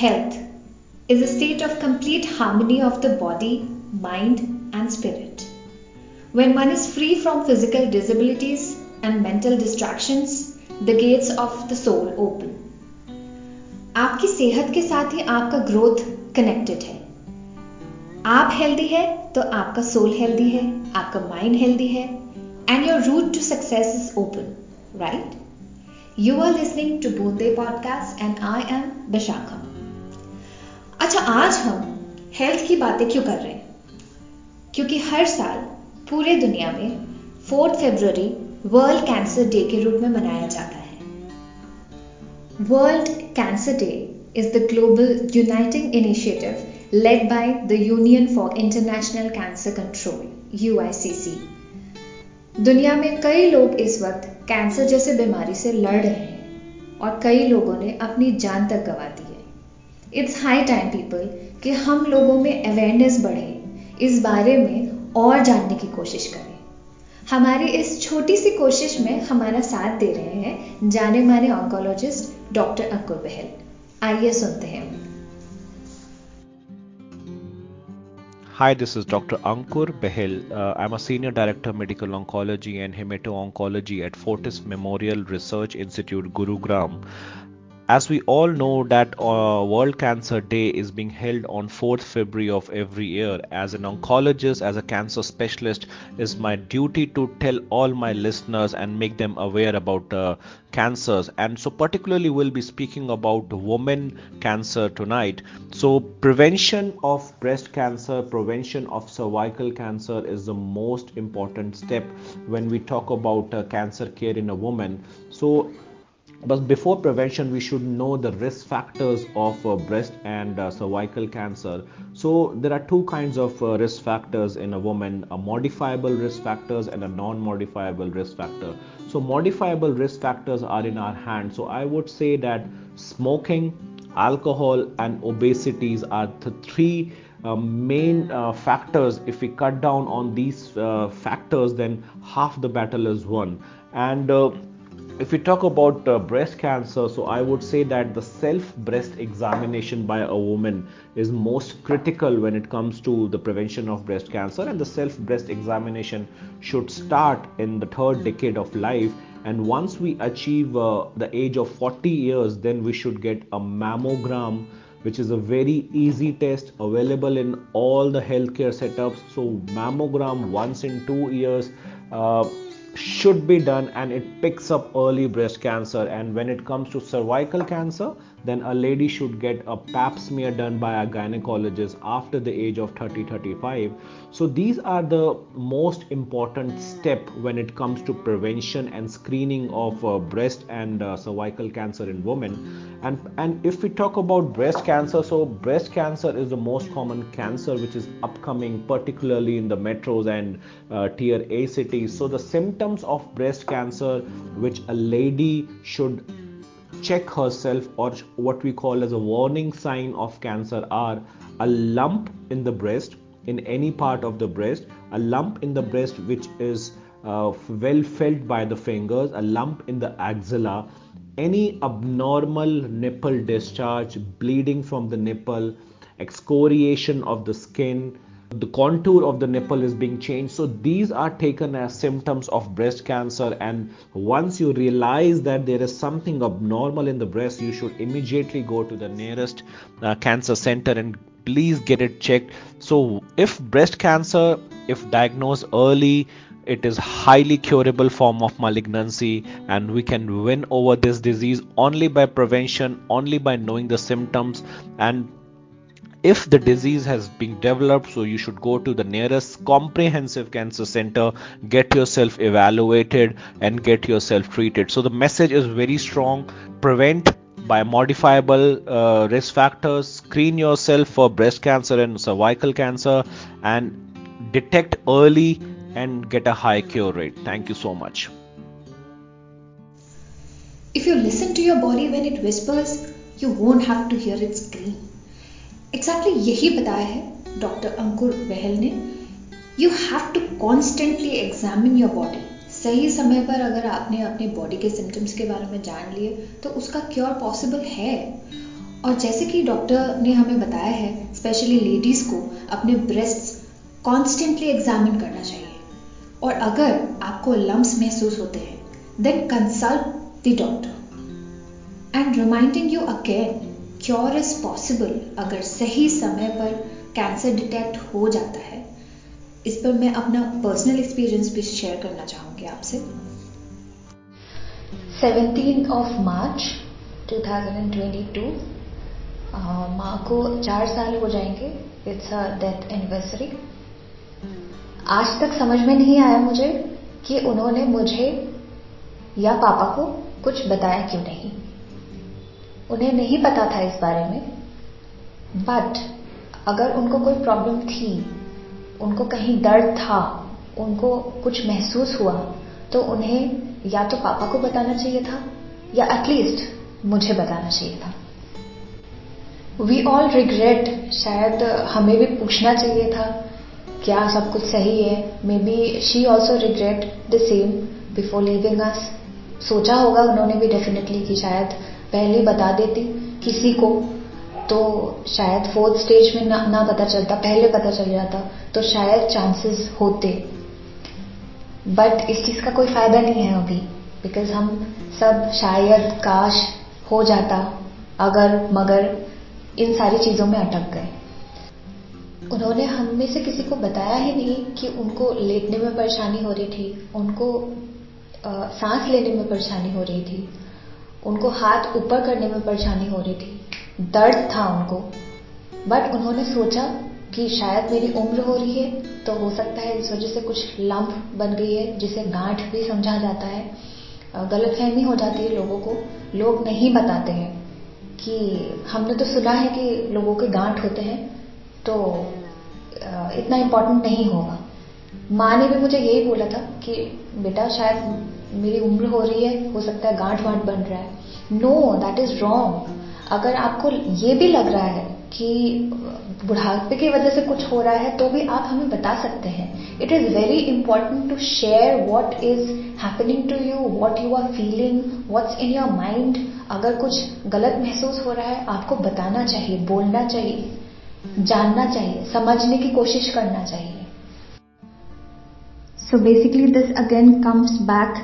Health is a state of complete harmony of the body, mind, and spirit. When one is free from physical disabilities and mental distractions, the gates of the soul open. आपकी सेहत के साथ ही आपका growth connected है आप healthy है तो आपका सोल हेल्दी है आपका माइंड हेल्दी है and your route to success is open right you are listening to Boonde podcast and I am Vishakha अच्छा आज हम हेल्थ की बातें क्यों कर रहे हैं? क्योंकि हर साल पूरे दुनिया में fourth February world cancer day के रूप में मनाया जाता है। World cancer day is the global uniting initiative led by the union for international cancer control UICC दुनिया में कई लोग इस वक्त कैंसर जैसे बीमारी से लड़ रहे हैं और कई लोगों ने अपनी जान तक गंवा दी। इट्स हाई टाइम पीपल कि हम लोगों में अवेयरनेस बढ़े इस बारे में और जानने की कोशिश करें हमारी इस छोटी सी कोशिश में हमारा साथ दे रहे हैं जाने माने ऑन्कोलॉजिस्ट डॉक्टर अंकुर बहल आइए सुनते हैं Hi, this is Dr. Ankur Behel. Uh, I'm a Senior Director Medical Oncology and Hemato-Oncology at Fortis Memorial Research Institute, Gurugram. As we all know that uh, world cancer day is being held on 4th february of every year. As an oncologist as a cancer specialist is my duty to tell all my listeners and make them aware about uh, cancers. And so particularly we'll be speaking about women cancer tonight. So prevention of breast cancer prevention of cervical cancer is the most important step when we talk about uh, cancer care in a woman. So but before prevention, we should know the risk factors of uh, breast and uh, cervical cancer. So there are two kinds of uh, risk factors in a woman: a modifiable risk factors and a non-modifiable risk factor. So modifiable risk factors are in our hands. So I would say that smoking, alcohol, and obesities are the three uh, main uh, factors if we cut down on these uh, factors then half the battle is won and if we talk about uh, breast cancer, so I would say that the self breast examination by a woman is most critical when it comes to the prevention of breast cancer, and the self breast examination should start in the third decade of life. And once we achieve uh, the age of 40 years, then we should get a mammogram which is a very easy test available in all the healthcare setups. So, mammogram once in two years. Uh, should be done and it picks up early breast cancer. And when it comes to cervical cancer then a lady should get a pap smear done by a gynecologist after the age of 30 35 so these are the most important step when it comes to prevention and screening of uh, breast and uh, cervical cancer in women. And and if we talk about breast cancer so breast cancer is the most common cancer which is upcoming particularly in the metros and uh, tier A cities. So the symptoms of breast cancer which a lady should check herself or what we call as a warning sign of cancer are a lump in the breast in any part of the breast a lump in the breast which is uh, well felt by the fingers a lump in the axilla any abnormal nipple discharge bleeding from the nipple excoriation of the skin the contour of the nipple is being changed. So these are taken as symptoms of breast cancer. And once you realize that there is something abnormal in the breast you should immediately go to the nearest uh, cancer center and please get it checked. So if breast cancer if diagnosed early it is highly curable form of malignancy and we can win over this disease only by prevention only by knowing the symptoms. And if the disease has been developed so you should go to the nearest comprehensive cancer center get yourself evaluated and get yourself treated. So the message is very strong. Prevent by modifiable uh, risk factors. Screen yourself for breast cancer and cervical cancer and detect early and get a high cure rate. Thank you so much. If you listen to your body when it whispers you won't have to hear it scream exactly exactly यही बताया है doctor Ankur बहल ने। You have to constantly examine your body सही समय पर अगर आपने अपने बॉडी के सिम्टम्स के बारे में जान लिए तो उसका क्योर पॉसिबल है। और जैसे कि डॉक्टर ने हमें बताया है स्पेशली लेडीज़ को अपने ब्रेस्ट कॉन्स्टेंटली एग्जामिन करना चाहिए। और अगर आपको लम्स महसूस होते हैं then consult the doctor and reminding you again cure is possible अगर सही समय पर कैंसर डिटेक्ट हो जाता है। इस पर मैं अपना पर्सनल एक्सपीरियंस भी शेयर करना चाहूँगी आपसे। 17 ऑफ़ मार्च 2022 माँ को चार साल हो जाएँगे। इट्स अ डेथ एनिवर्सरी आज तक समझ में नहीं आया मुझे कि उन्होंने मुझे या पापा को कुछ बताया क्यों नहीं। उन्हें नहीं पता था इस बारे में। बट अगर उनको कोई प्रॉब्लम थी, उनको कहीं दर्द था, उनको कुछ महसूस हुआ तो उन्हें या तो पापा को बताना चाहिए था, या एटलीस्ट मुझे बताना चाहिए था। वी ऑल रिग्रेट शायद हमें भी पूछना चाहिए था, क्या सब कुछ सही है? Maybe she also regret the same before leaving us सोचा होगा उन्होंने भी डेफिनेटली कि शायद पहले बता देती किसी को तो शायद फोर्थ स्टेज में ना, पता चलता पहले पता चल जाता तो शायद चांसेस होते। बट इस चीज़ का कोई फ़ायदा नहीं है अभी बिकॉज़ हम सब शायद काश हो जाता अगर मगर इन सारी चीज़ों में अटक गए। उन्होंने हम में से किसी को बताया ही नहीं कि उनको लेटने में परेशानी हो रही थी उनको सांस लेने में परेशानी हो रही थी। उनको हाथ ऊपर करने में परेशानी हो रही थी। दर्द था उनको। बट उन्होंने सोचा कि शायद मेरी उम्र हो रही है तो हो सकता है इस वजह से कुछ लंप बन गई है, जिसे गांठ भी समझा जाता है। गलत फहमी हो जाती है लोगों को। लोग नहीं बताते हैं कि हमने तो सुना है कि लोगों के गांठ होते हैं तो इतना इम्पोर्टेंट नहीं होगा। माँ ने भी मुझे यही बोला था कि बेटा शायद मेरी उम्र हो रही है, हो सकता है गांठ वांठ बन रहा है। नो दैट इज़ रॉन्ग अगर आपको ये भी लग रहा है कि बुढ़ापे की वजह से कुछ हो रहा है तो भी आप हमें बता सकते हैं। It is very important to share what is happening to you what you are feeling what's in your mind अगर कुछ गलत महसूस हो रहा है, आपको बताना चाहिए, बोलना चाहिए, जानना चाहिए, समझने की कोशिश करना चाहिए। So basically this again comes back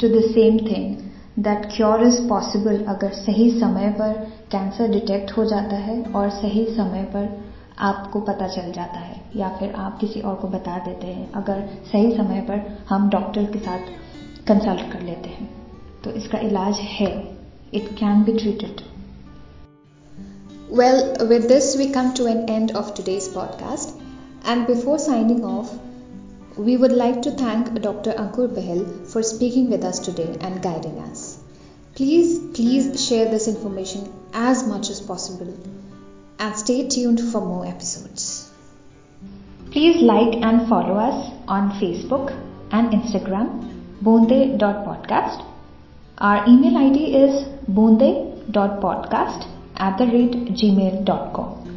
to the same thing that cure is possible अगर सही समय पर कैंसर डिटेक्ट हो जाता है और सही समय पर आपको पता चल जाता है या फिर आप किसी और को बता देते हैं अगर सही समय पर हम डॉक्टर के साथ कंसल्ट कर लेते हैं। तो इसका इलाज है। It can be treated Well, with this, we come to an end of today's podcast. And before signing off, we would like to thank Dr. Ankur Behel for speaking with us today and guiding us. Please, please share this information as much as possible and stay tuned for more episodes. Please like and follow us on Facebook and Instagram, bonde.podcast. Our email ID is bonde.podcast at the rate gmail.com.